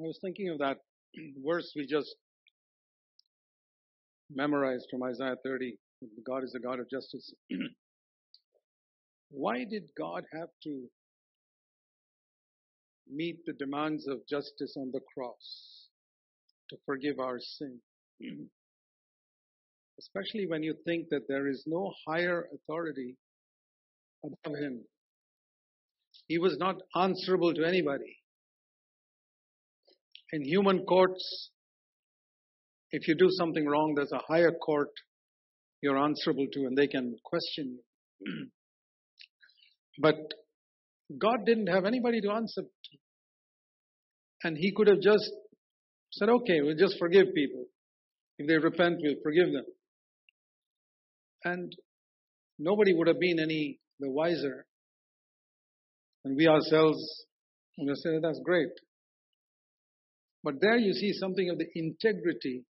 I was thinking of that verse we just memorized from Isaiah 30 God is the God of justice. Why did God have to meet the demands of justice on the cross to forgive our sin? Especially when you think that there is no higher authority above him. He was not answerable to anybody. In human courts, if you do something wrong, there's a higher court you're answerable to and they can question you. but God didn't have anybody to answer to. And He could have just said, okay, we'll just forgive people. If they repent, we'll forgive them. And nobody would have been any the wiser. And we ourselves would have said, that's great. But there you see something of the integrity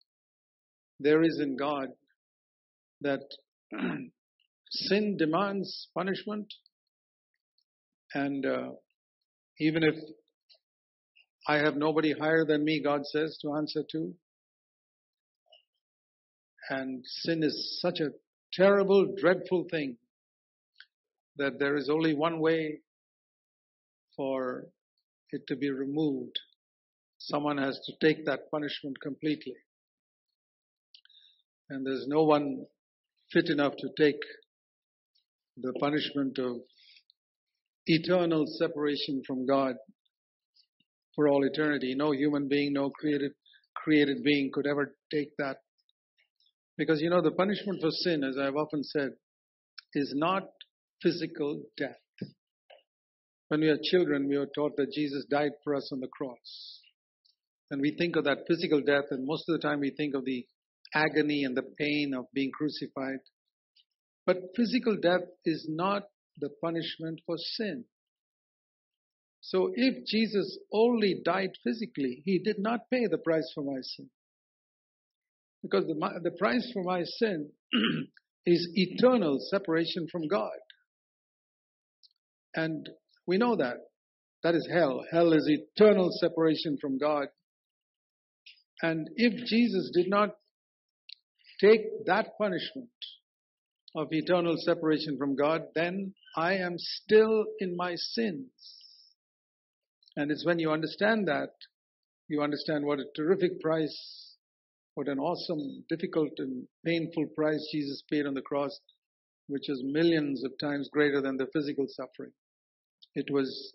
there is in God that sin demands punishment, and uh, even if I have nobody higher than me, God says, to answer to, and sin is such a terrible, dreadful thing that there is only one way for it to be removed. Someone has to take that punishment completely. And there's no one fit enough to take the punishment of eternal separation from God for all eternity. No human being, no created created being could ever take that. Because you know the punishment for sin, as I've often said, is not physical death. When we are children, we are taught that Jesus died for us on the cross. And we think of that physical death, and most of the time we think of the agony and the pain of being crucified. But physical death is not the punishment for sin. So if Jesus only died physically, he did not pay the price for my sin. Because the, the price for my sin is eternal separation from God. And we know that. That is hell. Hell is eternal separation from God. And if Jesus did not take that punishment of eternal separation from God, then I am still in my sins. And it's when you understand that, you understand what a terrific price, what an awesome, difficult, and painful price Jesus paid on the cross, which is millions of times greater than the physical suffering. It was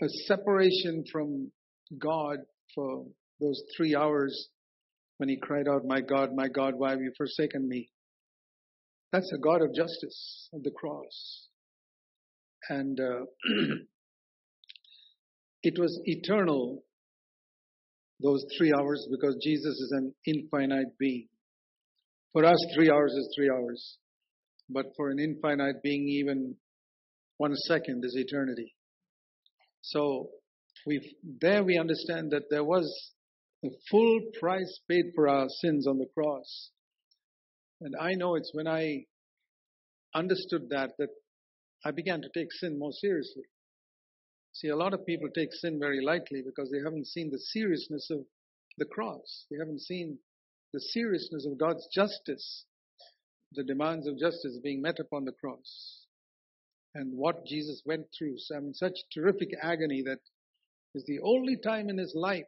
a separation from God for those three hours when he cried out, My God, my God, why have you forsaken me? That's a God of justice of the cross. And uh, it was eternal, those three hours, because Jesus is an infinite being. For us, three hours is three hours. But for an infinite being, even one second is eternity. So we there we understand that there was the full price paid for our sins on the cross. And I know it's when I understood that that I began to take sin more seriously. See, a lot of people take sin very lightly because they haven't seen the seriousness of the cross. They haven't seen the seriousness of God's justice, the demands of justice being met upon the cross, and what Jesus went through. I mean, such terrific agony that is the only time in his life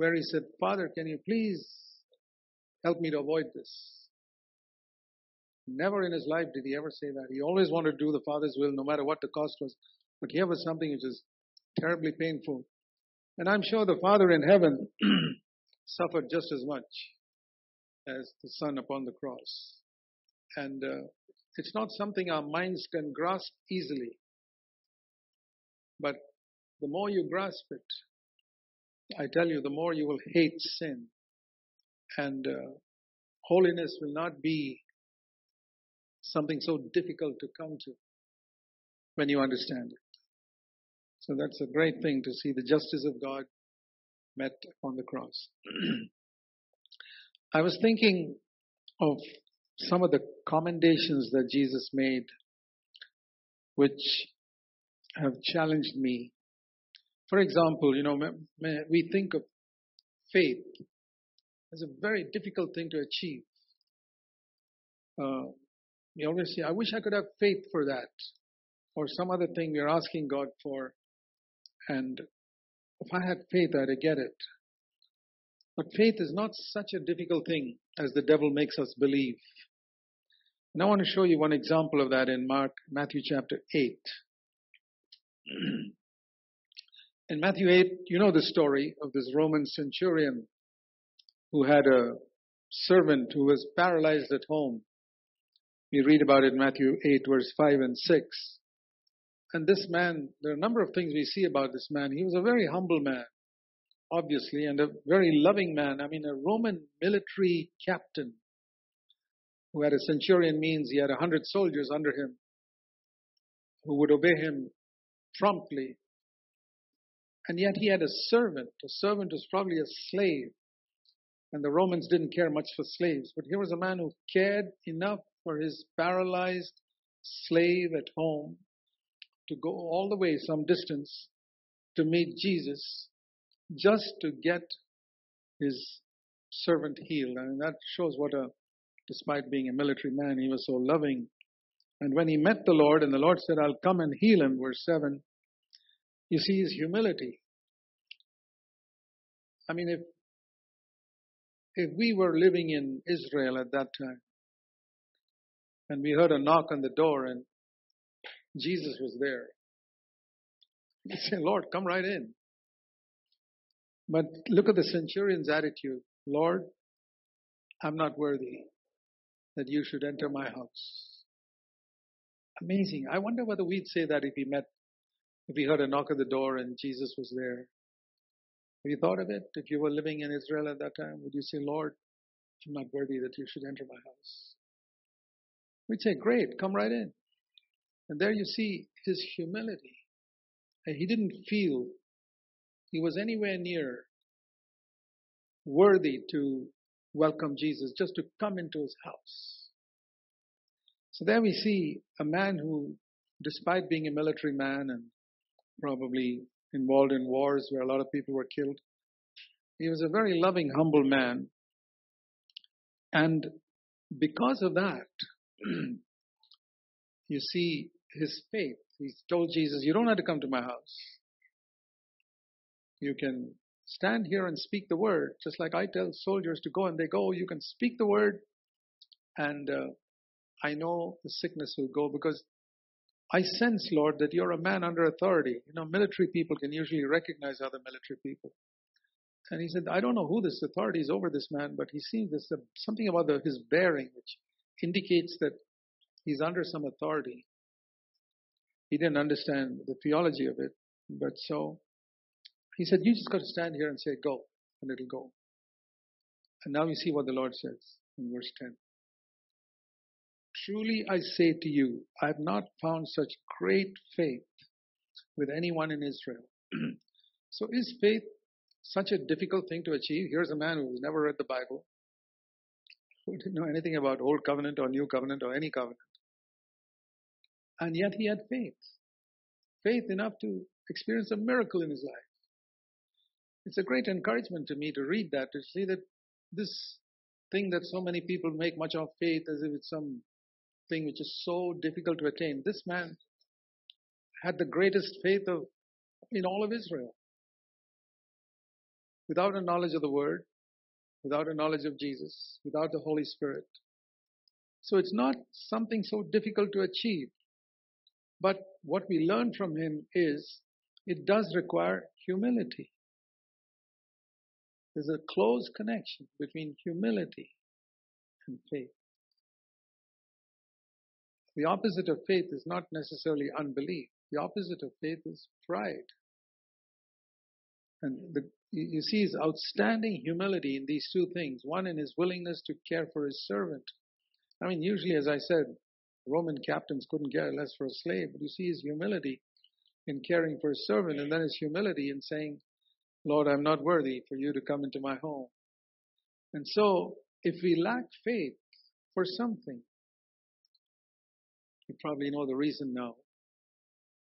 where he said, Father, can you please help me to avoid this? Never in his life did he ever say that. He always wanted to do the Father's will, no matter what the cost was. But here was something which is terribly painful. And I'm sure the Father in heaven suffered just as much as the Son upon the cross. And uh, it's not something our minds can grasp easily. But the more you grasp it, I tell you, the more you will hate sin. And uh, holiness will not be something so difficult to come to when you understand it. So that's a great thing to see the justice of God met on the cross. I was thinking of some of the commendations that Jesus made, which have challenged me For example, you know, we think of faith as a very difficult thing to achieve. Uh, we always say, I wish I could have faith for that, or some other thing we're asking God for. And if I had faith, I'd get it. But faith is not such a difficult thing as the devil makes us believe. And I want to show you one example of that in Mark, Matthew chapter 8. in Matthew 8, you know the story of this Roman centurion who had a servant who was paralyzed at home. We read about it in Matthew 8, verse 5 and 6. And this man, there are a number of things we see about this man. He was a very humble man, obviously, and a very loving man. I mean, a Roman military captain who had a centurion means he had a hundred soldiers under him who would obey him promptly. And yet he had a servant. A servant was probably a slave. And the Romans didn't care much for slaves. But here was a man who cared enough for his paralyzed slave at home to go all the way some distance to meet Jesus just to get his servant healed. And that shows what a, despite being a military man, he was so loving. And when he met the Lord, and the Lord said, I'll come and heal him, verse 7, you see his humility. I mean, if if we were living in Israel at that time and we heard a knock on the door and Jesus was there, we'd say, Lord, come right in. But look at the centurion's attitude. Lord, I'm not worthy that you should enter my house. Amazing. I wonder whether we'd say that if we met, if we heard a knock at the door and Jesus was there. Have you thought of it? If you were living in Israel at that time, would you say, Lord, I'm not worthy that you should enter my house? We'd say, Great, come right in. And there you see his humility. And he didn't feel he was anywhere near worthy to welcome Jesus, just to come into his house. So there we see a man who, despite being a military man and probably involved in wars where a lot of people were killed. He was a very loving, humble man. And because of that, you see his faith. He told Jesus, You don't have to come to my house. You can stand here and speak the word, just like I tell soldiers to go and they go. You can speak the word, and uh, I know the sickness will go because I sense, Lord, that you're a man under authority. You know, military people can usually recognize other military people. And he said, I don't know who this authority is over this man, but he seems there's something about the, his bearing which indicates that he's under some authority. He didn't understand the theology of it, but so he said, You just got to stand here and say, Go, and it'll go. And now you see what the Lord says in verse 10. Truly I say to you, I have not found such great faith with anyone in Israel. so is faith such a difficult thing to achieve? Here's a man who's never read the Bible, who didn't know anything about Old Covenant or New Covenant or any covenant. And yet he had faith. Faith enough to experience a miracle in his life. It's a great encouragement to me to read that, to see that this thing that so many people make much of faith as if it's some thing which is so difficult to attain. This man had the greatest faith of, in all of Israel. Without a knowledge of the Word, without a knowledge of Jesus, without the Holy Spirit. So it's not something so difficult to achieve. But what we learn from him is it does require humility. There's a close connection between humility and faith. The opposite of faith is not necessarily unbelief. The opposite of faith is pride. And the, you see his outstanding humility in these two things. One in his willingness to care for his servant. I mean, usually, as I said, Roman captains couldn't care less for a slave, but you see his humility in caring for his servant, and then his humility in saying, Lord, I'm not worthy for you to come into my home. And so, if we lack faith for something, you probably know the reason now.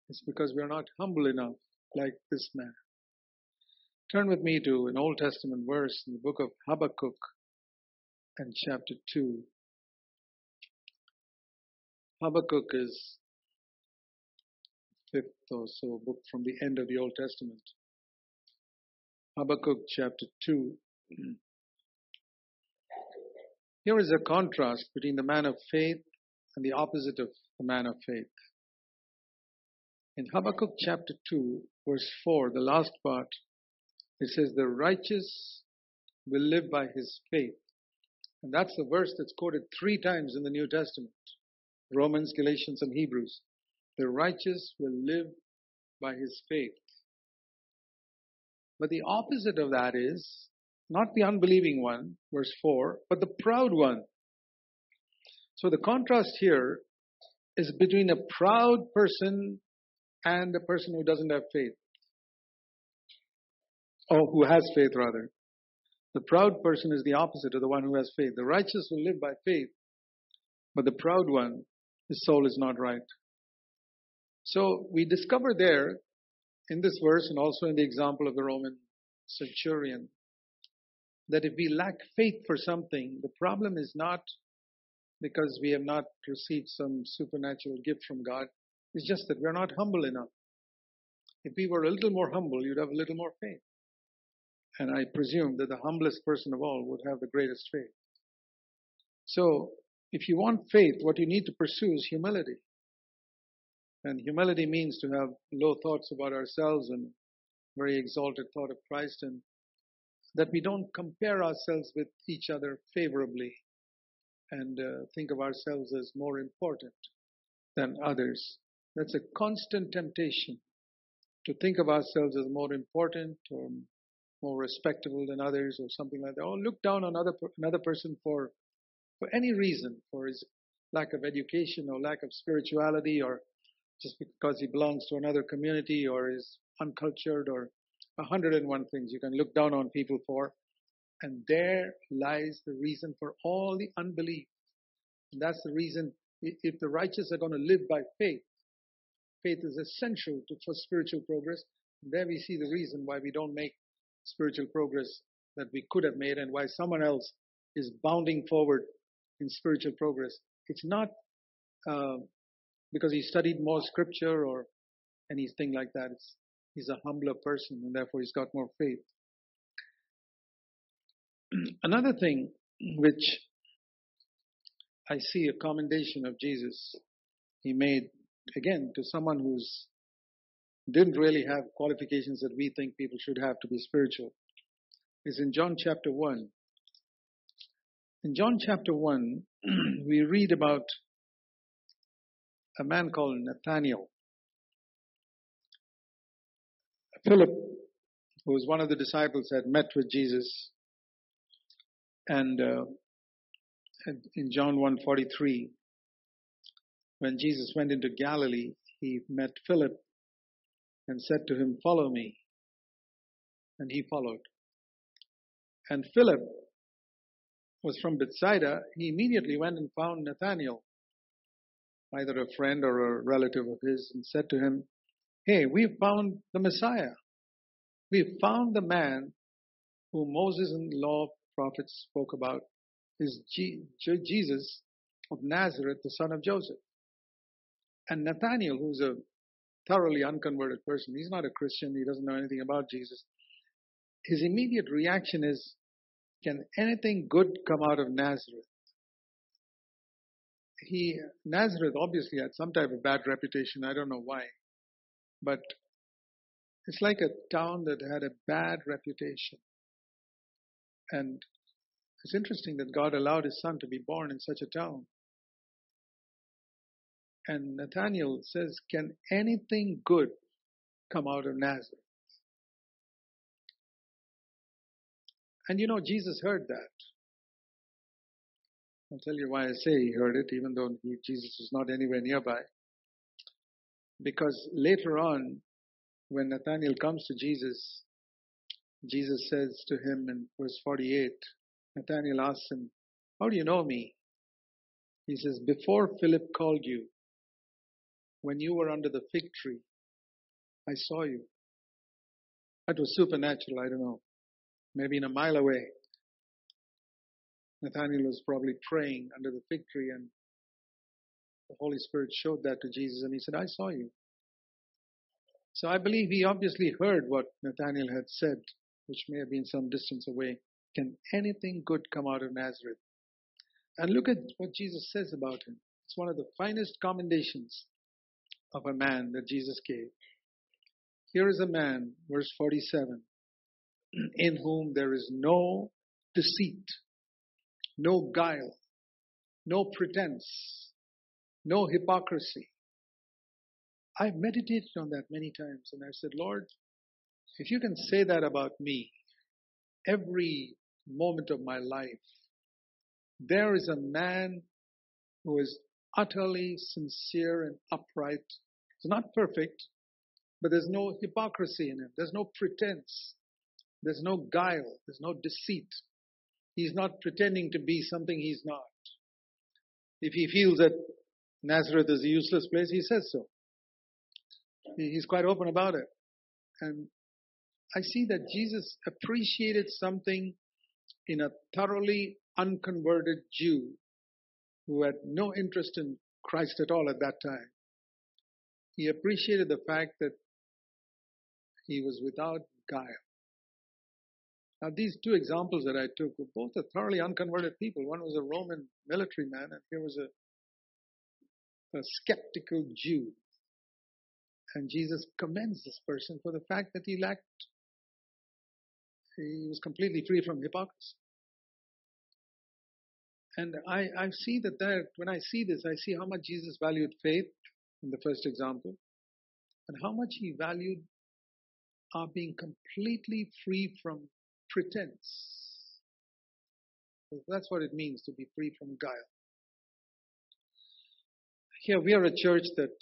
It's because we are not humble enough like this man. Turn with me to an Old Testament verse in the book of Habakkuk and chapter 2. Habakkuk is fifth or so book from the end of the Old Testament. Habakkuk chapter 2. Here is a contrast between the man of faith and the opposite of the man of faith. In Habakkuk chapter 2, verse 4, the last part, it says, The righteous will live by his faith. And that's the verse that's quoted three times in the New Testament Romans, Galatians, and Hebrews. The righteous will live by his faith. But the opposite of that is not the unbelieving one, verse 4, but the proud one. So the contrast here is between a proud person and a person who doesn't have faith. Or who has faith, rather. The proud person is the opposite of the one who has faith. The righteous will live by faith, but the proud one, his soul is not right. So we discover there in this verse and also in the example of the Roman centurion that if we lack faith for something, the problem is not because we have not received some supernatural gift from God. It's just that we're not humble enough. If we were a little more humble, you'd have a little more faith. And I presume that the humblest person of all would have the greatest faith. So, if you want faith, what you need to pursue is humility. And humility means to have low thoughts about ourselves and very exalted thought of Christ, and that we don't compare ourselves with each other favorably and uh, think of ourselves as more important than others. That's a constant temptation to think of ourselves as more important or more respectable than others or something like that. Or look down on other, another person for, for any reason, for his lack of education or lack of spirituality or just because he belongs to another community or is uncultured or a hundred and one things you can look down on people for. And there lies the reason for all the unbelief. And that's the reason if the righteous are going to live by faith, faith is essential to, for spiritual progress. And there we see the reason why we don't make spiritual progress that we could have made and why someone else is bounding forward in spiritual progress. It's not uh, because he studied more scripture or anything like that. It's, he's a humbler person and therefore he's got more faith. Another thing which I see a commendation of Jesus he made again to someone who's didn't really have qualifications that we think people should have to be spiritual is in John chapter 1. In John chapter 1, we read about a man called Nathaniel. Philip, who was one of the disciples, had met with Jesus, and uh, in John 1:43, when Jesus went into Galilee, he met Philip and said to him, "Follow me," and he followed. And Philip was from Bethsaida. He immediately went and found Nathanael either a friend or a relative of his, and said to him, Hey, we've found the Messiah. We've found the man whom Moses and the law prophets spoke about is Jesus of Nazareth, the son of Joseph. And Nathaniel, who's a thoroughly unconverted person, he's not a Christian, he doesn't know anything about Jesus. His immediate reaction is, Can anything good come out of Nazareth? he Nazareth obviously had some type of bad reputation. I don't know why, but it's like a town that had a bad reputation. And it's interesting that God allowed his son to be born in such a town. And Nathaniel says, Can anything good come out of Nazareth? And you know, Jesus heard that. I'll tell you why I say he heard it, even though he, Jesus was not anywhere nearby. Because later on, when Nathanael comes to Jesus, Jesus says to him in verse 48, Nathanael asks him, How do you know me? He says, Before Philip called you, when you were under the fig tree, I saw you. That was supernatural, I don't know. Maybe in a mile away. Nathaniel was probably praying under the fig tree and the Holy Spirit showed that to Jesus and he said, I saw you. So I believe he obviously heard what Nathaniel had said, which may have been some distance away. Can anything good come out of Nazareth? And look at what Jesus says about him. It's one of the finest commendations of a man that Jesus gave. Here is a man, verse 47, in whom there is no deceit, no guile, no pretense, no hypocrisy. I've meditated on that many times and I've said, Lord, if you can say that about me every moment of my life, there is a man who is utterly sincere and upright. He's not perfect, but there's no hypocrisy in him. There's no pretense. There's no guile. There's no deceit. He's not pretending to be something he's not. If he feels that Nazareth is a useless place, he says so. He's quite open about it. And I see that Jesus appreciated something in a thoroughly unconverted Jew who had no interest in Christ at all at that time. He appreciated the fact that he was without guile. Now, these two examples that I took were both a thoroughly unconverted people. One was a Roman military man, and here was a, a skeptical Jew. And Jesus commends this person for the fact that he lacked, he was completely free from hypocrisy. And I, I see that there, when I see this, I see how much Jesus valued faith in the first example, and how much he valued our being completely free from pretense. That's what it means to be free from guile. Here we are a church that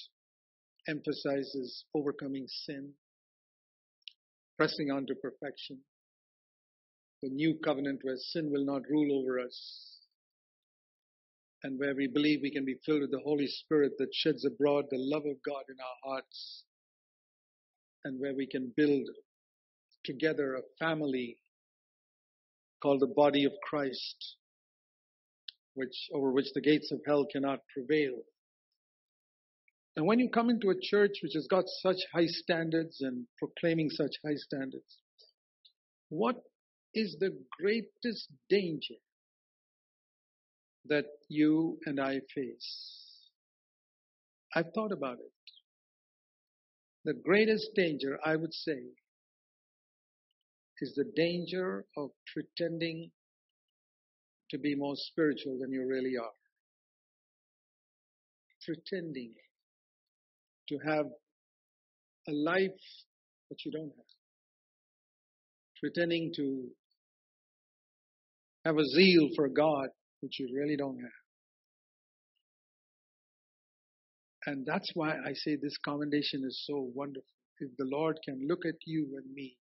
emphasizes overcoming sin, pressing on to perfection, the new covenant where sin will not rule over us, and where we believe we can be filled with the Holy Spirit that sheds abroad the love of God in our hearts, and where we can build together a family called the body of Christ, which, over which the gates of hell cannot prevail. And when you come into a church which has got such high standards and proclaiming such high standards, what is the greatest danger that you and I face? I've thought about it. The greatest danger, I would say, is the danger of pretending to be more spiritual than you really are. Pretending to have a life that you don't have. Pretending to have a zeal for God which you really don't have. And that's why I say this commendation is so wonderful. If the Lord can look at you and me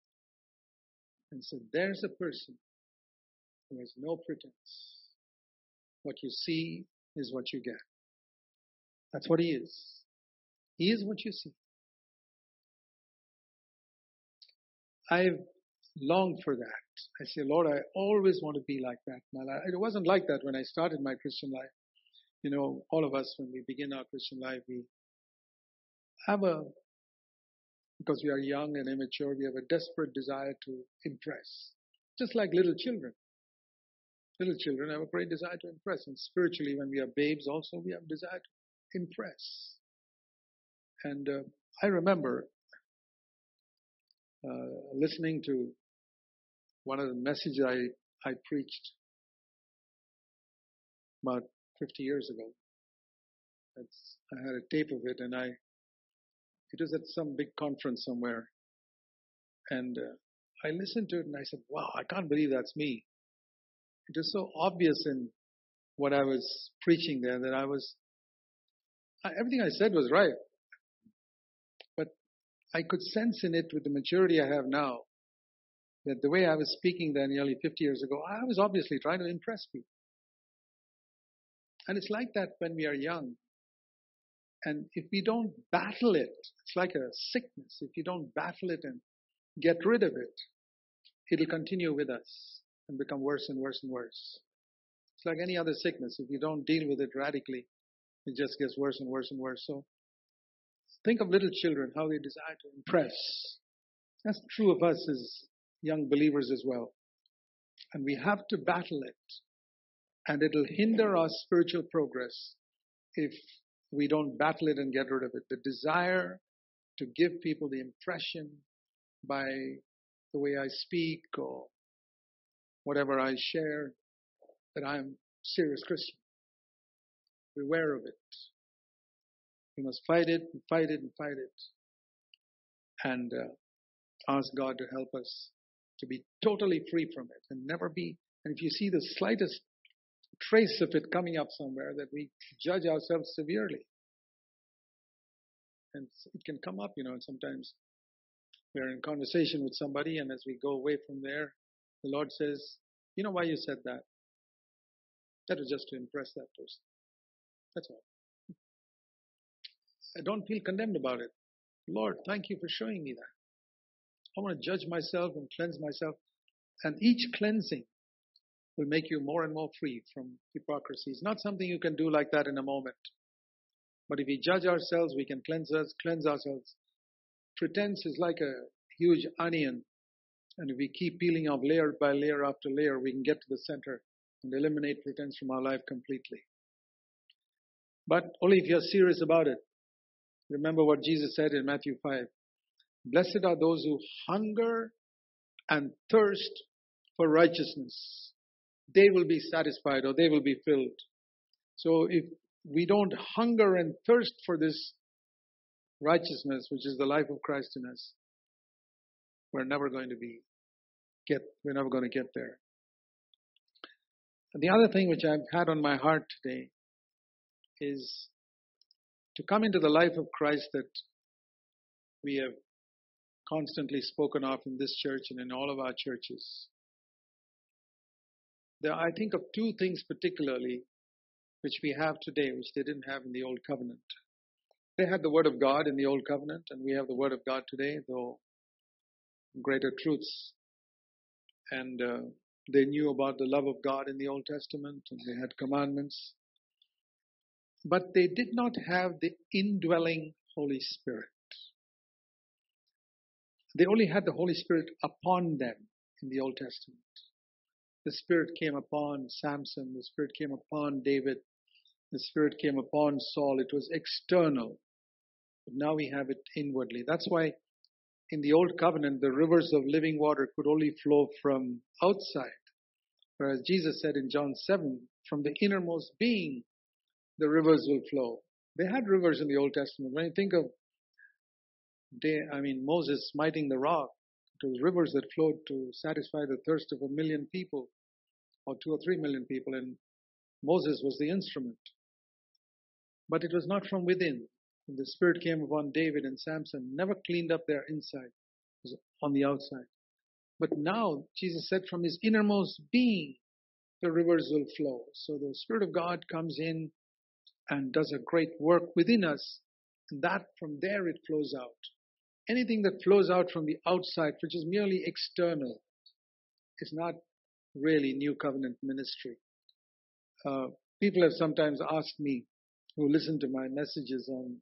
and say, there's a person who has no pretense. What you see is what you get. That's what he is. He is what you see. I've longed for that. I say, Lord, I always want to be like that. My life—it wasn't like that when I started my Christian life. You know, all of us, when we begin our Christian life, we have a, because we are young and immature, we have a desperate desire to impress. Just like little children. Little children have a great desire to impress. And spiritually, when we are babes, also we have desire to impress. And uh, I remember uh, listening to one of the messages I, I preached about 50 years ago. It's, I had a tape of it and I, it was at some big conference somewhere. And uh, I listened to it and I said, wow, I can't believe that's me. It was so obvious in what I was preaching there that I was, everything I said was right. But I could sense in it with the maturity I have now that the way I was speaking there nearly 50 years ago, I was obviously trying to impress people. And it's like that when we are young. And if we don't battle it, it's like a sickness. If you don't battle it and get rid of it, it'll continue with us and become worse and worse and worse. It's like any other sickness. If you don't deal with it radically, it just gets worse and worse and worse. So think of little children, how they desire to impress. That's true of us as young believers as well. And we have to battle it. And it'll hinder our spiritual progress if we don't battle it and get rid of it. The desire to give people the impression by the way I speak or whatever I share that I'm serious Christian. Beware of it. We must fight it and fight it and fight it. And uh, ask God to help us to be totally free from it and never be. And if you see the slightest trace of it coming up somewhere, that we judge ourselves severely. And it can come up, you know, and sometimes we're in conversation with somebody, and as we go away from there, the Lord says, You know why you said that? That was just to impress that person. That's all. I don't feel condemned about it. Lord, thank you for showing me that. I want to judge myself and cleanse myself. And each cleansing will make you more and more free from hypocrisy. It's not something you can do like that in a moment. But if we judge ourselves, we can cleanse us, cleanse ourselves. Pretense is like a huge onion. And if we keep peeling off layer by layer after layer, we can get to the center and eliminate pretense from our life completely. But only if you're serious about it. Remember what Jesus said in Matthew 5. Blessed are those who hunger and thirst for righteousness. They will be satisfied or they will be filled. So if we don't hunger and thirst for this righteousness, which is the life of Christ in us, we're never going to be get we're never going to get there. And the other thing which I've had on my heart today is to come into the life of Christ that we have constantly spoken of in this church and in all of our churches. There, I think of two things particularly which we have today, which they didn't have in the Old Covenant. They had the Word of God in the Old Covenant, and we have the Word of God today, though greater truths. And uh, they knew about the love of God in the Old Testament, and they had commandments. But they did not have the indwelling Holy Spirit. They only had the Holy Spirit upon them in the Old Testament. The Spirit came upon Samson, the Spirit came upon David, the Spirit came upon Saul. It was external. But now we have it inwardly. That's why in the Old Covenant, the rivers of living water could only flow from outside. Whereas Jesus said in John 7, from the innermost being, the rivers will flow. They had rivers in the Old Testament. When you think of day, I mean, Moses smiting the rock, it was rivers that flowed to satisfy the thirst of a million people, or two or three million people, and Moses was the instrument. But it was not from within. The Spirit came upon David and Samson, never cleaned up their inside, on the outside. But now, Jesus said, from his innermost being, the rivers will flow. So the Spirit of God comes in and does a great work within us, and that from there it flows out anything that flows out from the outside, which is merely external, is not really new covenant ministry. Uh, people have sometimes asked me, who listen to my messages on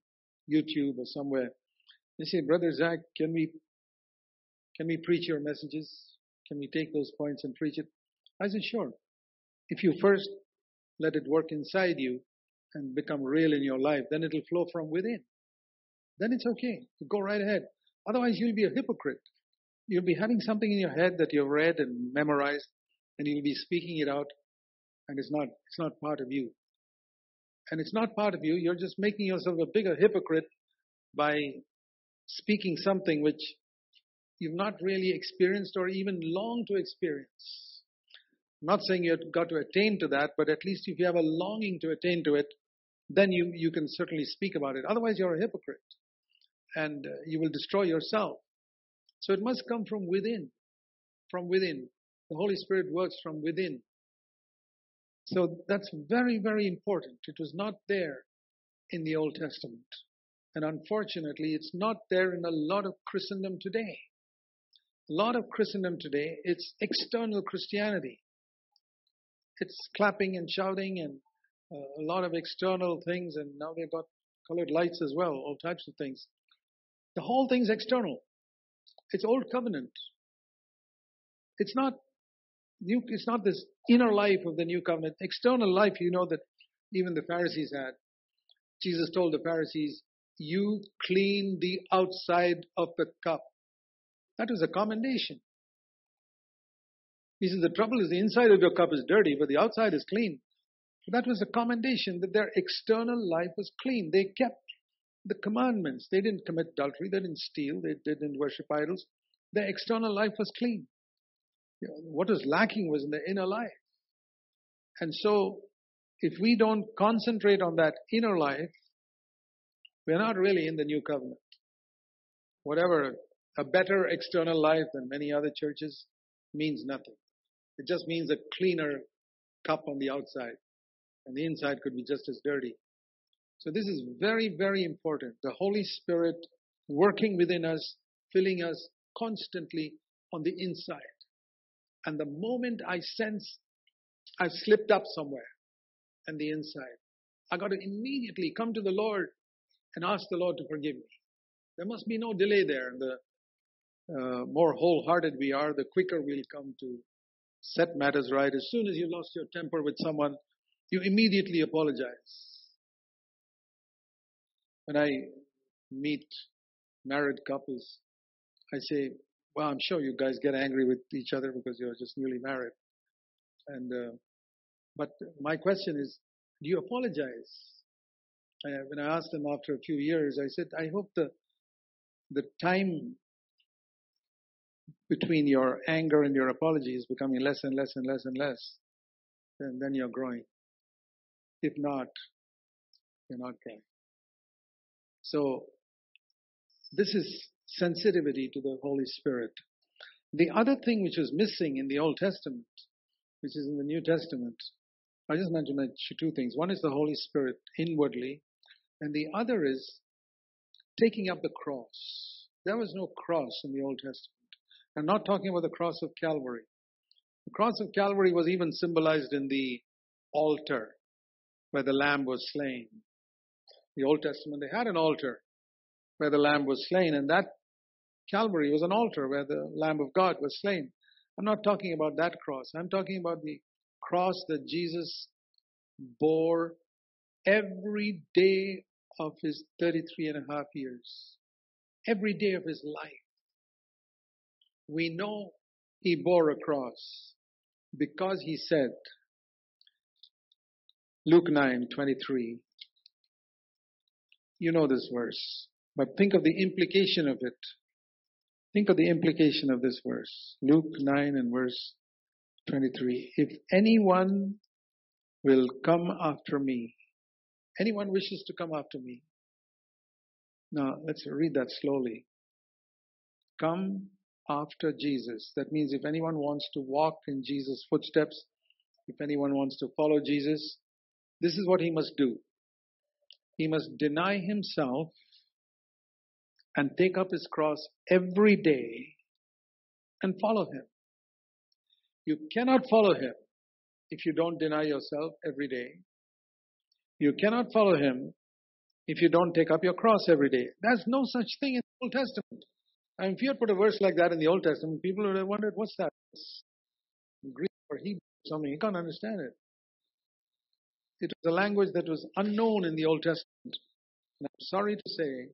YouTube or somewhere, they say, Brother Zach, can we can we preach your messages? Can we take those points and preach it? I said, sure. If you first let it work inside you and become real in your life, then it'll flow from within. Then it's okay. Go right ahead. Otherwise, you'll be a hypocrite. You'll be having something in your head that you've read and memorized, and you'll be speaking it out, and it's not, it's not part of you. And it's not part of you. You're just making yourself a bigger hypocrite by speaking something which you've not really experienced or even long to experience. Not saying you've got to attain to that, but at least if you have a longing to attain to it, then you, you can certainly speak about it. Otherwise, you're a hypocrite and you will destroy yourself. So it must come from within. From within. The Holy Spirit works from within. So that's very, very important. It was not there in the Old Testament. And unfortunately, it's not there in a lot of Christendom today. A lot of Christendom today, it's external Christianity. It's clapping and shouting and uh, a lot of external things, and now they've got colored lights as well, all types of things. The whole thing's external. It's old covenant. It's not new, it's not this inner life of the new covenant. External life, you know that even the Pharisees had. Jesus told the Pharisees, you clean the outside of the cup. That was a commendation. He says the trouble is the inside of your cup is dirty, but the outside is clean. That was a commendation that their external life was clean. They kept the commandments. They didn't commit adultery. They didn't steal. They didn't worship idols. Their external life was clean. You know, what was lacking was in the inner life. And so, if we don't concentrate on that inner life, we're not really in the new covenant. Whatever, a better external life than many other churches means nothing. It just means a cleaner cup on the outside, and the inside could be just as dirty. So this is very, very important. The Holy Spirit working within us, filling us constantly on the inside. And the moment I sense I've slipped up somewhere and the inside, I got to immediately come to the Lord and ask the Lord to forgive me. There must be no delay there. And The uh, more wholehearted we are, the quicker we'll come to set matters right. As soon as you lost your temper with someone, you immediately apologize. When I meet married couples, I say, well, I'm sure you guys get angry with each other because you're just newly married. And, uh, but my question is, do you apologize? When I asked them after a few years, I said, I hope the, the time between your anger and your apology is becoming less and less and less and less. And then you're growing. If not, you're not growing. So, this is sensitivity to the Holy Spirit. The other thing which was missing in the Old Testament, which is in the New Testament, I just mentioned two things. One is the Holy Spirit inwardly, and the other is taking up the cross. There was no cross in the Old Testament. I'm not talking about the cross of Calvary. The cross of Calvary was even symbolized in the altar where the lamb was slain. The Old Testament, they had an altar where the lamb was slain, and that Calvary was an altar where the lamb of God was slain. I'm not talking about that cross. I'm talking about the cross that Jesus bore every day of his 33 and a half years, every day of his life. We know he bore a cross because he said, Luke 9 23. You know this verse, but think of the implication of it. Think of the implication of this verse. Luke 9 and verse 23. If anyone will come after me, anyone wishes to come after me. Now, let's read that slowly. Come after Jesus. That means if anyone wants to walk in Jesus' footsteps, if anyone wants to follow Jesus, this is what he must do. He must deny himself and take up his cross every day and follow him. You cannot follow him if you don't deny yourself every day. You cannot follow him if you don't take up your cross every day. There's no such thing in the Old Testament. And if you had put a verse like that in the Old Testament, people would have wondered, what's that? Greek or Hebrew or something. You can't understand it. It was a language that was unknown in the Old Testament. And I'm sorry to say,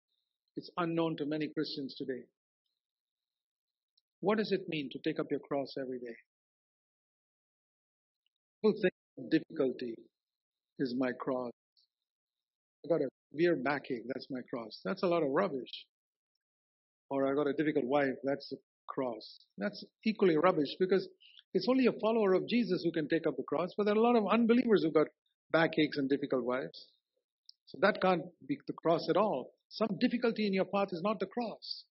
it's unknown to many Christians today. What does it mean to take up your cross every day? People think difficulty is my cross. I got a severe backache, that's my cross. That's a lot of rubbish or I got a difficult wife, that's a cross. That's equally rubbish because it's only a follower of Jesus who can take up the cross, but there are a lot of unbelievers who've got backaches and difficult wives. So that can't be the cross at all. Some difficulty in your path is not the cross.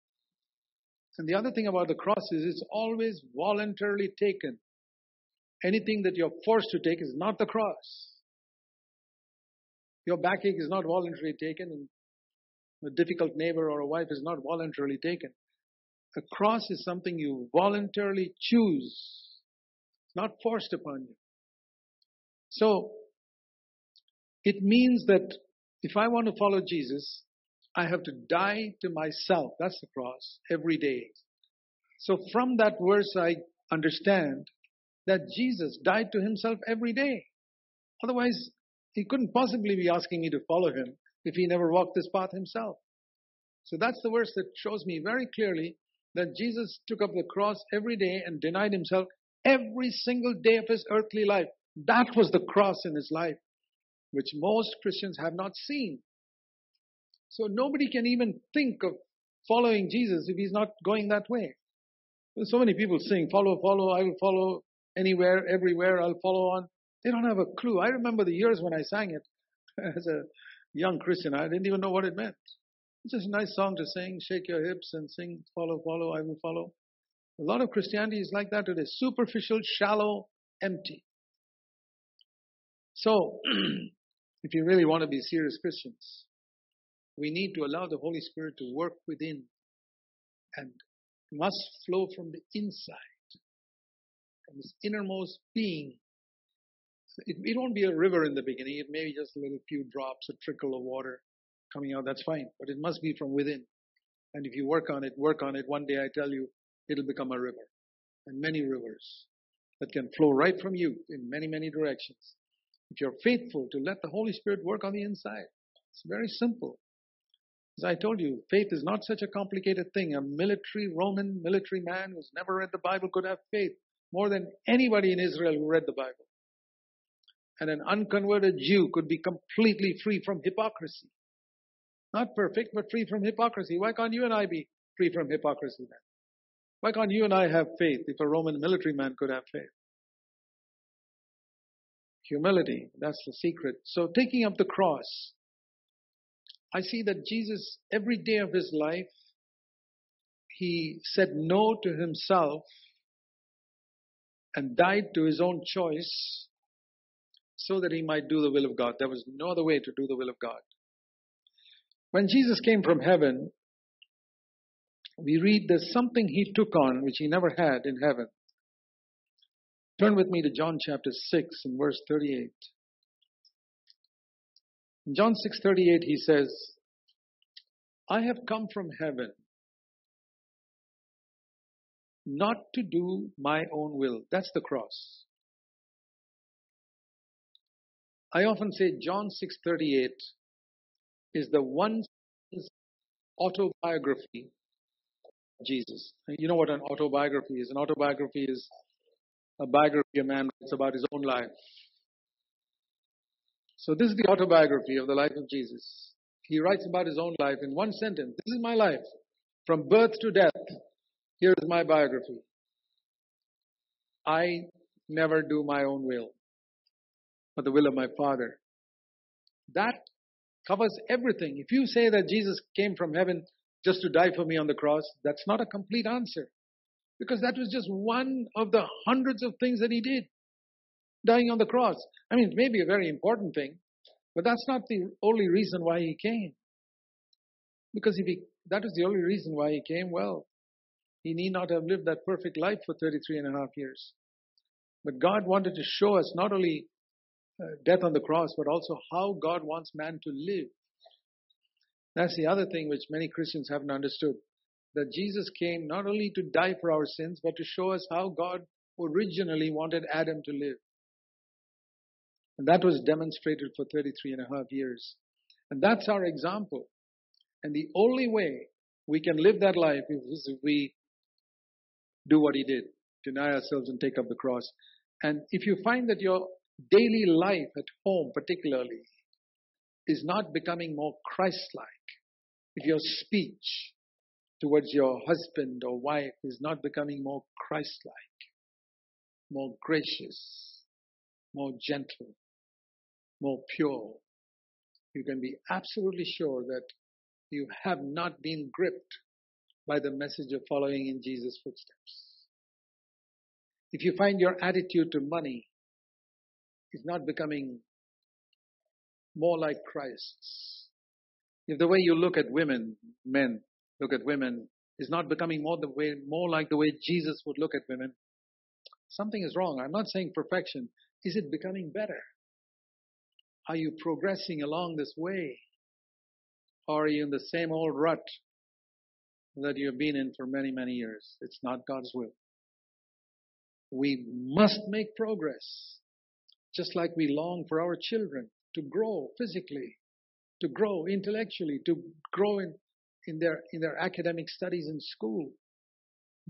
And the other thing about the cross is it's always voluntarily taken. Anything that you're forced to take is not the cross. Your backache is not voluntarily taken, and a difficult neighbor or a wife is not voluntarily taken. A cross is something you voluntarily choose, not forced upon you. So, it means that if I want to follow Jesus, I have to die to myself. That's the cross every day. So from that verse, I understand that Jesus died to himself every day. Otherwise, he couldn't possibly be asking me to follow him if he never walked this path himself. So that's the verse that shows me very clearly that Jesus took up the cross every day and denied himself every single day of his earthly life. That was the cross in his life, which most Christians have not seen. So nobody can even think of following Jesus if he's not going that way. There's so many people saying, follow, follow, I will follow anywhere, everywhere, I'll follow on. They don't have a clue. I remember the years when I sang it as a young Christian. I didn't even know what it meant. It's just a nice song to sing, shake your hips and sing, follow, follow, I will follow. A lot of Christianity is like that today. Superficial, shallow, empty. So, if you really want to be serious Christians, we need to allow the Holy Spirit to work within and must flow from the inside, from this innermost being. It, it won't be a river in the beginning. It may be just a little few drops, a trickle of water coming out. That's fine. But it must be from within. And if you work on it, work on it, one day I tell you, it'll become a river. And many rivers that can flow right from you in many, many directions. If you're faithful to let the Holy Spirit work on the inside, it's very simple. As I told you, faith is not such a complicated thing. A military, Roman military man who's never read the Bible could have faith more than anybody in Israel who read the Bible. And an unconverted Jew could be completely free from hypocrisy. Not perfect, but free from hypocrisy. Why can't you and I be free from hypocrisy then? Why can't you and I have faith if a Roman military man could have faith? Humility, that's the secret. So taking up the cross, I see that Jesus, every day of his life, he said no to himself and died to his own choice so that he might do the will of God. There was no other way to do the will of God. When Jesus came from heaven, we read there's something he took on which he never had in heaven. Turn with me to John chapter 6 and verse 38. In John 6:38 he says, "I have come from heaven not to do my own will." That's the cross. I often say John 6:38 is the one autobiography of Jesus. You know what an autobiography is? An autobiography is a biography a man writes about his own life. So this is the autobiography of the life of Jesus. He writes about his own life in one sentence. This is my life. From birth to death. Here is my biography. I never do my own will, but the will of my Father. That covers everything. If you say that Jesus came from heaven just to die for me on the cross, that's not a complete answer. Because that was just one of the hundreds of things that he did dying on the cross. I mean, it may be a very important thing, but that's not the only reason why he came. Because if he, that was the only reason why he came, well, he need not have lived that perfect life for 33 and a half years. But God wanted to show us not only uh, death on the cross, but also how God wants man to live. That's the other thing which many Christians haven't understood. That Jesus came not only to die for our sins, but to show us how God originally wanted Adam to live. And that was demonstrated for 33 and a half years. And that's our example. And the only way we can live that life is if we do what he did deny ourselves and take up the cross. And if you find that your daily life at home, particularly, is not becoming more Christ like, if your speech towards your husband or wife is not becoming more Christ like, more gracious, more gentle, more pure, you can be absolutely sure that you have not been gripped by the message of following in Jesus' footsteps. If you find your attitude to money is not becoming more like Christ's, if the way you look at women, men, look at women is not becoming more the way, more like the way Jesus would look at women, something is wrong. I'm not saying perfection. Is it becoming better? Are you progressing along this way? Or are you in the same old rut that you have been in for many, many years? It's not God's will. We must make progress. Just like we long for our children to grow physically, to grow intellectually, to grow in, in, their, in their academic studies in school.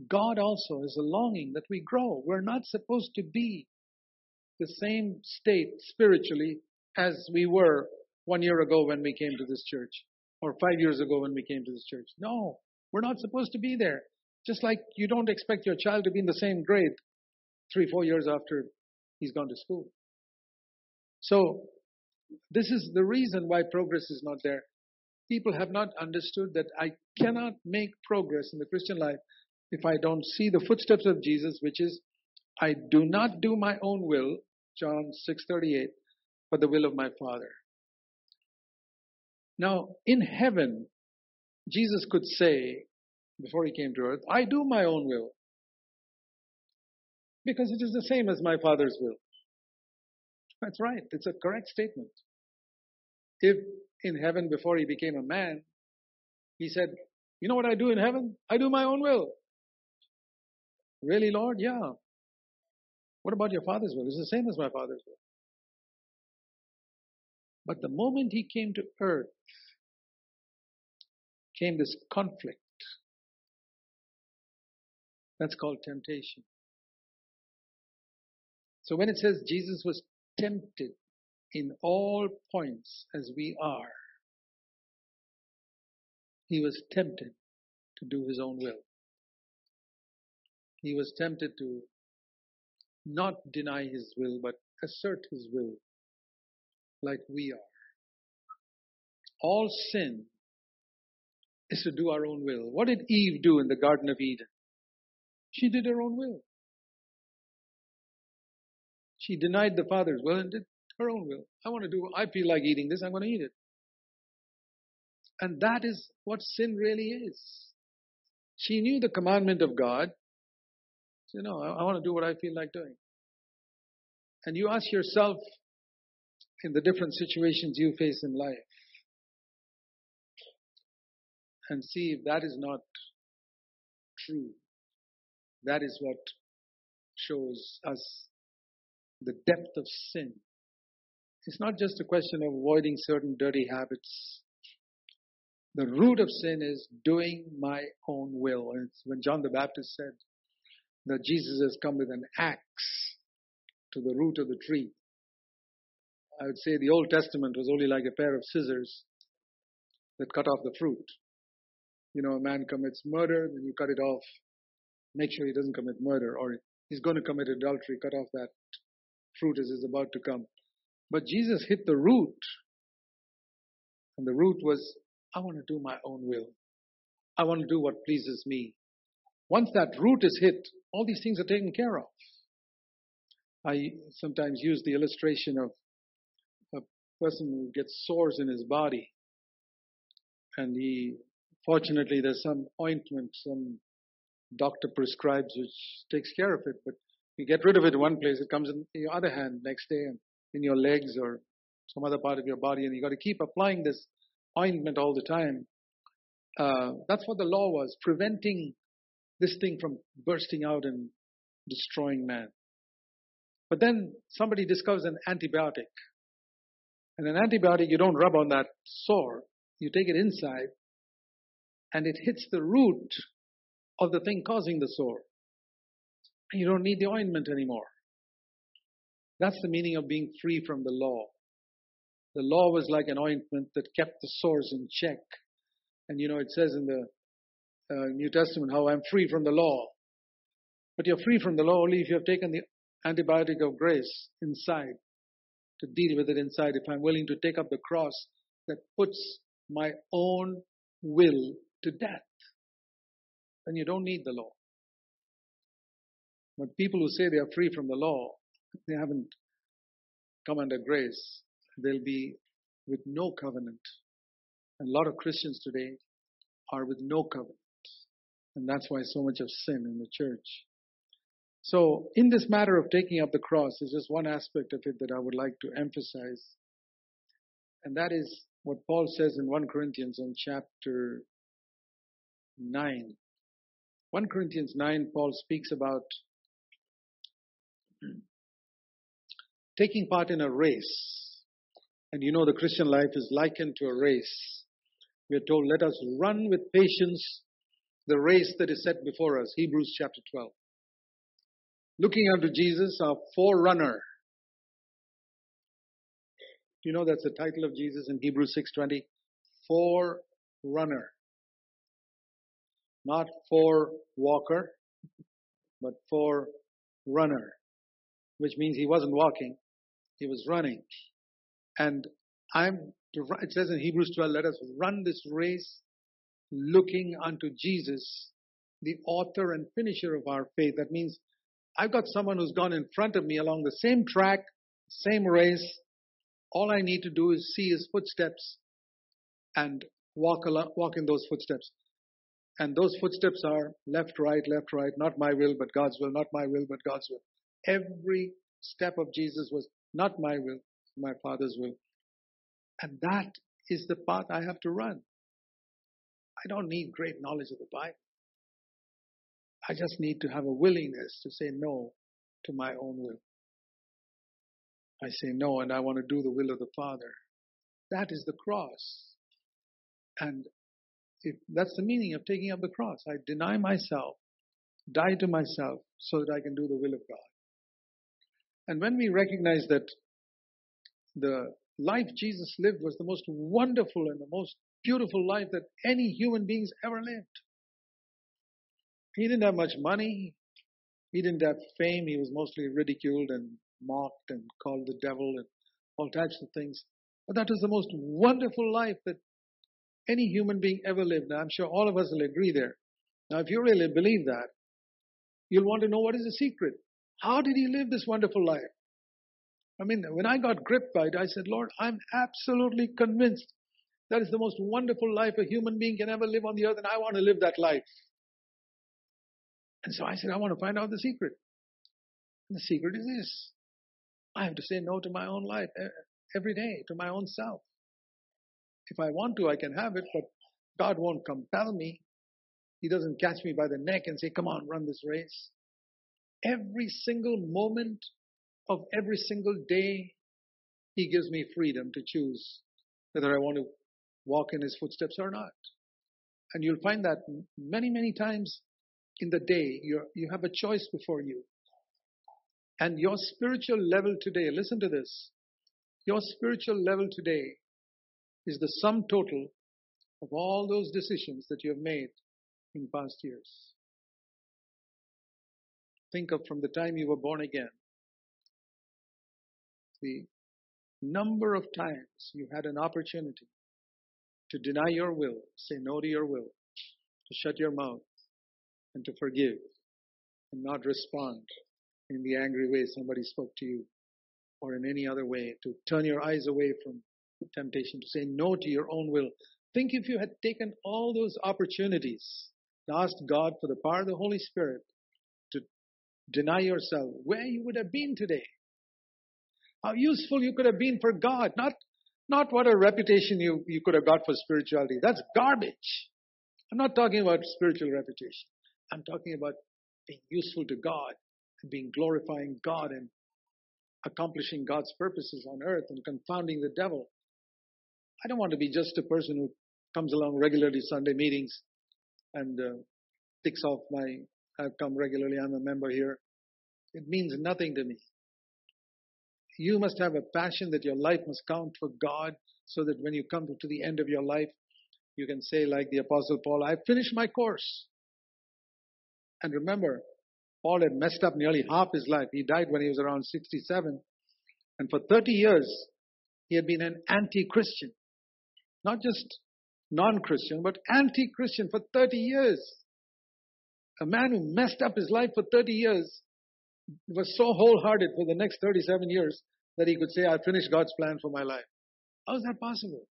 God also is a longing that we grow. We're not supposed to be the same state spiritually as we were one year ago when we came to this church, or five years ago when we came to this church. No, we're not supposed to be there. Just like you don't expect your child to be in the same grade three, four years after he's gone to school. So, this is the reason why progress is not there. People have not understood that I cannot make progress in the Christian life if I don't see the footsteps of Jesus, which is, I do not do my own will, John 6:38, but the will of my Father. Now, in heaven, Jesus could say, before he came to earth, I do my own will. Because it is the same as my Father's will. That's right. It's a correct statement. If in heaven, before he became a man, he said, You know what I do in heaven? I do my own will. Really, Lord? Yeah. What about your Father's will? It's the same as my Father's will. But the moment he came to earth, came this conflict. That's called temptation. So when it says Jesus was tempted in all points as we are, he was tempted to do his own will. He was tempted to not deny his will, but assert his will like we are. All sin is to do our own will. What did Eve do in the Garden of Eden? She did her own will. She denied the Father's will and did her own will. I want to do, I feel like eating this, I'm going to eat it. And that is what sin really is. She knew the commandment of God. So, no, I, I want to do what I feel like doing. And you ask yourself in the different situations you face in life and see if that is not true. That is what shows us the depth of sin. It's not just a question of avoiding certain dirty habits. The root of sin is doing my own will. It's when John the Baptist said that Jesus has come with an axe to the root of the tree. I would say the Old Testament was only like a pair of scissors that cut off the fruit. You know, a man commits murder, then you cut it off. Make sure he doesn't commit murder, or he's going to commit adultery, cut off that fruit as is about to come. But Jesus hit the root. And the root was, I want to do my own will. I want to do what pleases me. Once that root is hit, all these things are taken care of. I sometimes use the illustration of a person who gets sores in his body. And he, fortunately, there's some ointment, some doctor prescribes which takes care of it. But you get rid of it in one place, it comes in your other hand next day and in your legs or some other part of your body, and you got to keep applying this ointment all the time. Uh, that's what the law was, preventing this thing from bursting out and destroying man. But then somebody discovers an antibiotic. And an antibiotic, you don't rub on that sore. You take it inside, and it hits the root of the thing causing the sore. You don't need the ointment anymore. That's the meaning of being free from the law. The law was like an ointment that kept the sores in check. And you know, it says in the uh, New Testament how I'm free from the law. But you're free from the law only if you have taken the antibiotic of grace inside to deal with it inside. If I'm willing to take up the cross that puts my own will to death, then you don't need the law. But people who say they are free from the law, they haven't come under grace. They'll be with no covenant. A lot of Christians today are with no covenant. And that's why so much of sin in the church. So, in this matter of taking up the cross, is just one aspect of it that I would like to emphasize. And that is what Paul says in 1 Corinthians in chapter 9. 1 Corinthians 9, Paul speaks about taking part in a race. And you know, the Christian life is likened to a race. We are told, let us run with patience the race that is set before us. Hebrews chapter 12. Looking unto Jesus, our forerunner. You know that's the title of Jesus in Hebrews 6:20? Forerunner. Not for walker, but for runner, which means he wasn't walking, he was running. And I'm it says in Hebrews 12, let us run this race looking unto Jesus, the author and finisher of our faith. That means I've got someone who's gone in front of me along the same track, same race. All I need to do is see his footsteps and walk along, walk in those footsteps. And those footsteps are left, right, left, right, not my will, but God's will, not my will, but God's will. Every step of Jesus was not my will, my Father's will. And that is the path I have to run. I don't need great knowledge of the Bible. I just need to have a willingness to say no to my own will. I say no and I want to do the will of the Father. That is the cross. And if that's the meaning of taking up the cross. I deny myself, die to myself so that I can do the will of God. And when we recognize that the life Jesus lived was the most wonderful and the most beautiful life that any human beings ever lived. He didn't have much money. He didn't have fame. He was mostly ridiculed and mocked and called the devil and all types of things. But that was the most wonderful life that any human being ever lived. Now, I'm sure all of us will agree there. Now, if you really believe that, you'll want to know what is the secret. How did he live this wonderful life? I mean, when I got gripped by it, I said, Lord, I'm absolutely convinced that is the most wonderful life a human being can ever live on the earth, and I want to live that life. And so I said, I want to find out the secret. And the secret is this I have to say no to my own life every day, to my own self. If I want to, I can have it, but God won't compel me. He doesn't catch me by the neck and say, Come on, run this race. Every single moment of every single day, He gives me freedom to choose whether I want to walk in His footsteps or not. And you'll find that many, many times in the day, you you have a choice before you. And your spiritual level today, listen to this, your spiritual level today is the sum total of all those decisions that you have made in past years. Think of from the time you were born again the number of times you had an opportunity to deny your will, say no to your will, to shut your mouth, and to forgive, and not respond in the angry way somebody spoke to you, or in any other way, to turn your eyes away from temptation, to say no to your own will. Think if you had taken all those opportunities to ask God for the power of the Holy Spirit deny yourself, where you would have been today. How useful you could have been for God, not, not what a reputation you, you could have got for spirituality. That's garbage. I'm not talking about spiritual reputation. I'm talking about being useful to God and being glorifying God and accomplishing God's purposes on earth and confounding the devil. I don't want to be just a person who comes along regularly Sunday meetings and uh, ticks off my, I've come regularly, I'm a member here. It means nothing to me. You must have a passion that your life must count for God so that when you come to the end of your life, you can say, like the Apostle Paul, I've finished my course. And remember, Paul had messed up nearly half his life. He died when he was around 67. And for 30 years, he had been an anti Christian. Not just non Christian, but anti Christian for 30 years. A man who messed up his life for 30 years was so wholehearted for the next 37 years that he could say, I finished God's plan for my life. How is that possible?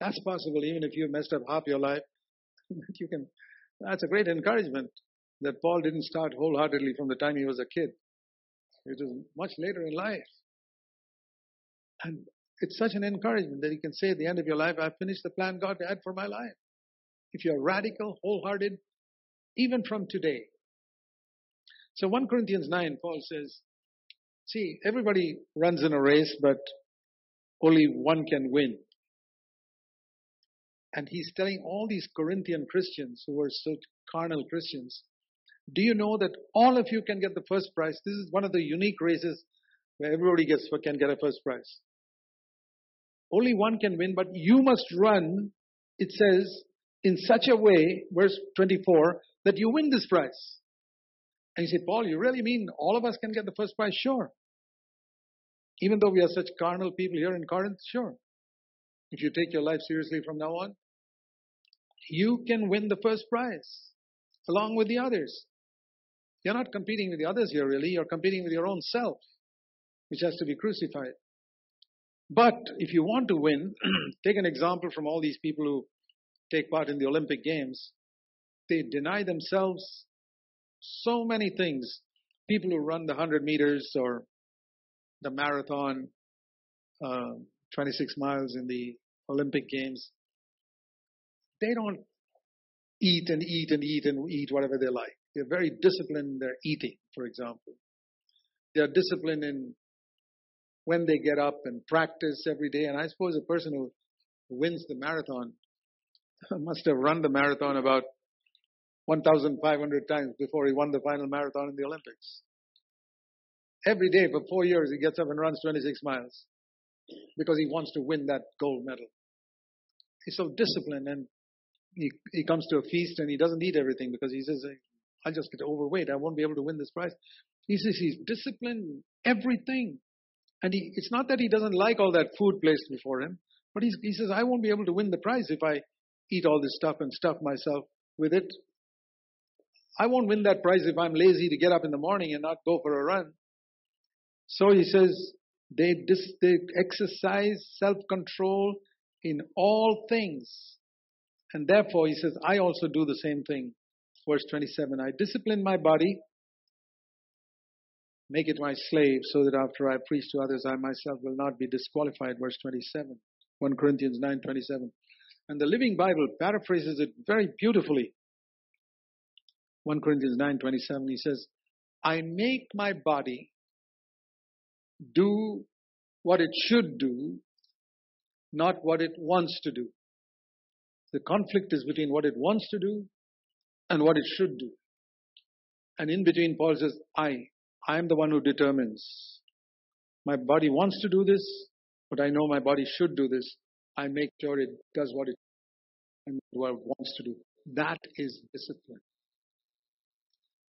That's possible even if you messed up half your life. you can That's a great encouragement that Paul didn't start wholeheartedly from the time he was a kid. It was much later in life. And it's such an encouragement that you can say at the end of your life, I've finished the plan God had for my life. If you're radical, wholehearted, even from today. So 1 Corinthians 9, Paul says, see, everybody runs in a race, but only one can win. And he's telling all these Corinthian Christians who were so carnal Christians, do you know that all of you can get the first prize? This is one of the unique races where everybody gets can get a first prize. Only one can win, but you must run, it says, in such a way, verse 24, that you win this prize. And you say, Paul, you really mean all of us can get the first prize? Sure. Even though we are such carnal people here in Corinth, sure. If you take your life seriously from now on, you can win the first prize along with the others. You're not competing with the others here, really. You're competing with your own self, which has to be crucified. But if you want to win, take an example from all these people who take part in the Olympic Games. They deny themselves so many things. People who run the 100 meters or the marathon, uh, 26 miles in the Olympic Games, they don't eat and eat and eat and eat whatever they like. They're very disciplined in their eating, for example. They're disciplined in when they get up and practice every day. And I suppose a person who wins the marathon must have run the marathon about 1,500 times before he won the final marathon in the Olympics. Every day for four years, he gets up and runs 26 miles because he wants to win that gold medal. He's so disciplined and he, he comes to a feast and he doesn't eat everything because he says, I'll just get overweight. I won't be able to win this prize. He says he's disciplined everything. And he, it's not that he doesn't like all that food placed before him, but he says, I won't be able to win the prize if I eat all this stuff and stuff myself with it. I won't win that prize if I'm lazy to get up in the morning and not go for a run. So he says, they, dis- they exercise self control in all things. And therefore, he says, I also do the same thing. Verse 27 I discipline my body, make it my slave, so that after I preach to others, I myself will not be disqualified. Verse 27. 1 Corinthians 9 27. And the Living Bible paraphrases it very beautifully. 1 Corinthians 9 27, he says, I make my body do what it should do, not what it wants to do. The conflict is between what it wants to do and what it should do. And in between, Paul says, I, I am the one who determines. My body wants to do this, but I know my body should do this. I make sure it does what it and what it wants to do. That is discipline.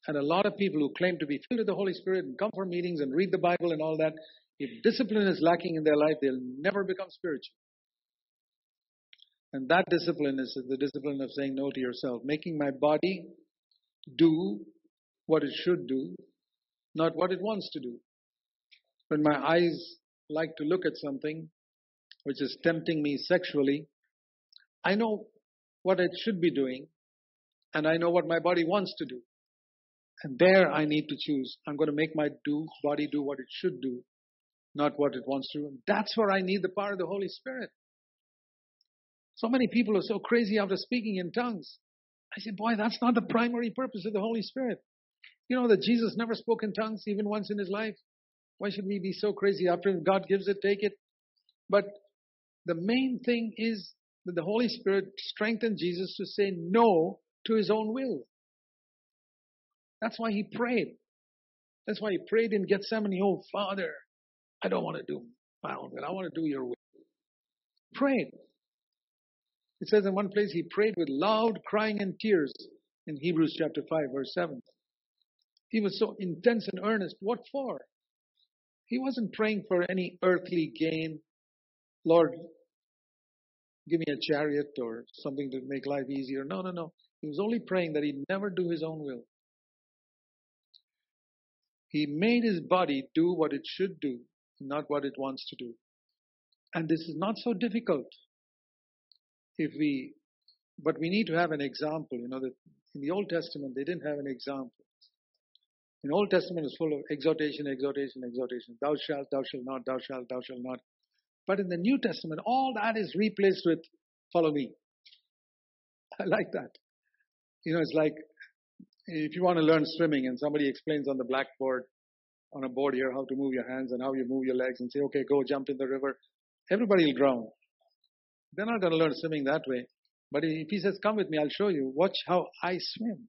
And a lot of people who claim to be filled with the Holy Spirit and come for meetings and read the Bible and all that, if discipline is lacking in their life, they'll never become spiritual. And that discipline is the discipline of saying no to yourself, making my body do what it should do, not what it wants to do. When my eyes like to look at something which is tempting me sexually, I know what it should be doing, and I know what my body wants to do. And there I need to choose. I'm going to make my do, body do what it should do, not what it wants to. And that's where I need the power of the Holy Spirit. So many people are so crazy after speaking in tongues. I say, boy, that's not the primary purpose of the Holy Spirit. You know that Jesus never spoke in tongues even once in his life. Why should we be so crazy after God gives it, take it? But the main thing is that the Holy Spirit strengthened Jesus to say no to his own will. That's why he prayed. That's why he prayed in Gethsemane, oh Father, I don't want to do my own will. I want to do your will. Prayed. It says in one place he prayed with loud crying and tears in Hebrews chapter 5, verse 7. He was so intense and earnest. What for? He wasn't praying for any earthly gain. Lord, give me a chariot or something to make life easier. No, no, no. He was only praying that he'd never do his own will. He made his body do what it should do, not what it wants to do. And this is not so difficult if we, but we need to have an example, you know, that In the Old Testament, they didn't have an example. In Old Testament, it's full of exhortation, exhortation, exhortation. Thou shalt, thou shalt not, thou shalt, thou shalt not. But in the New Testament, all that is replaced with follow me. I like that. You know, it's like if you want to learn swimming and somebody explains on the blackboard, on a board here, how to move your hands and how you move your legs and say, okay, go jump in the river, everybody will drown. They're not going to learn swimming that way. But if he says, come with me, I'll show you, watch how I swim.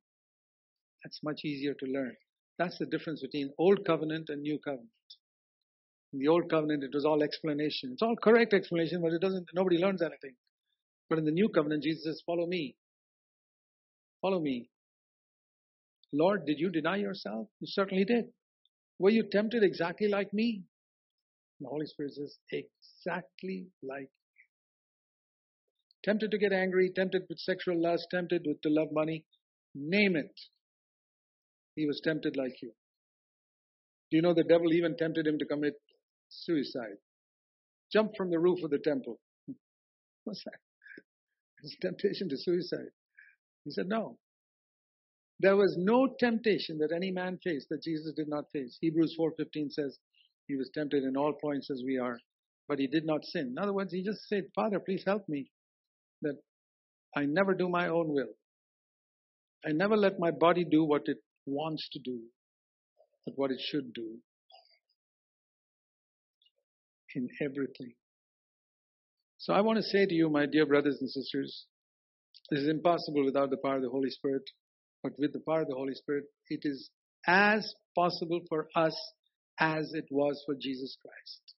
That's much easier to learn. That's the difference between Old Covenant and New Covenant. In the Old Covenant, it was all explanation. It's all correct explanation, but it doesn't, nobody learns anything. But in the New Covenant, Jesus says, follow me. Follow me. Lord, did you deny yourself? You certainly did. Were you tempted exactly like me? The Holy Spirit says, exactly like tempted to get angry, tempted with sexual lust, tempted with to love money, name it. He was tempted like you. Do you know the devil even tempted him to commit suicide? Jump from the roof of the temple. What's that? It's temptation to suicide. He said, no. There was no temptation that any man faced that Jesus did not face. Hebrews 4.15 says, he was tempted in all points as we are, but he did not sin. In other words, he just said, Father, please help me that I never do my own will. I never let my body do what it wants to do, but what it should do in everything. So I want to say to you, my dear brothers and sisters, this is impossible without the power of the Holy Spirit, but with the power of the Holy Spirit, it is as possible for us as it was for Jesus Christ.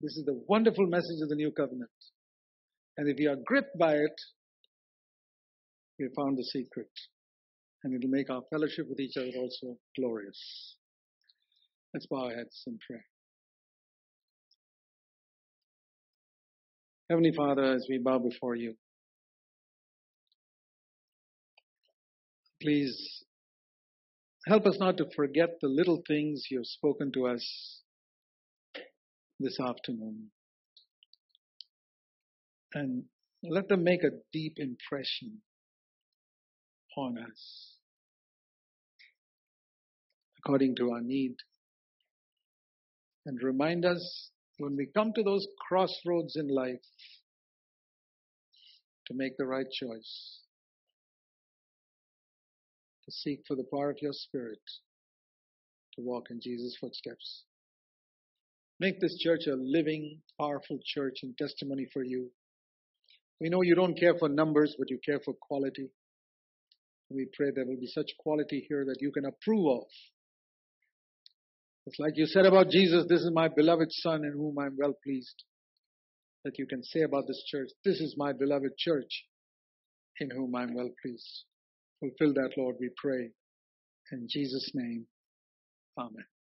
This is the wonderful message of the new covenant. And if we are gripped by it, we have found the secret. And it will make our fellowship with each other also glorious. Let's bow our heads and pray. Heavenly Father, as we bow before you, please help us not to forget the little things you have spoken to us this afternoon and let them make a deep impression on us according to our need. And remind us when we come to those crossroads in life to make the right choice, to seek for the power of your Spirit, to walk in Jesus' footsteps. Make this church a living, powerful church and testimony for you we know you don't care for numbers, but you care for quality. We pray there will be such quality here that you can approve of. It's like you said about Jesus, this is my beloved Son in whom I'm well pleased. That you can say about this church, this is my beloved church in whom I'm well pleased. Fulfill that, Lord, we pray. In Jesus' name, Amen.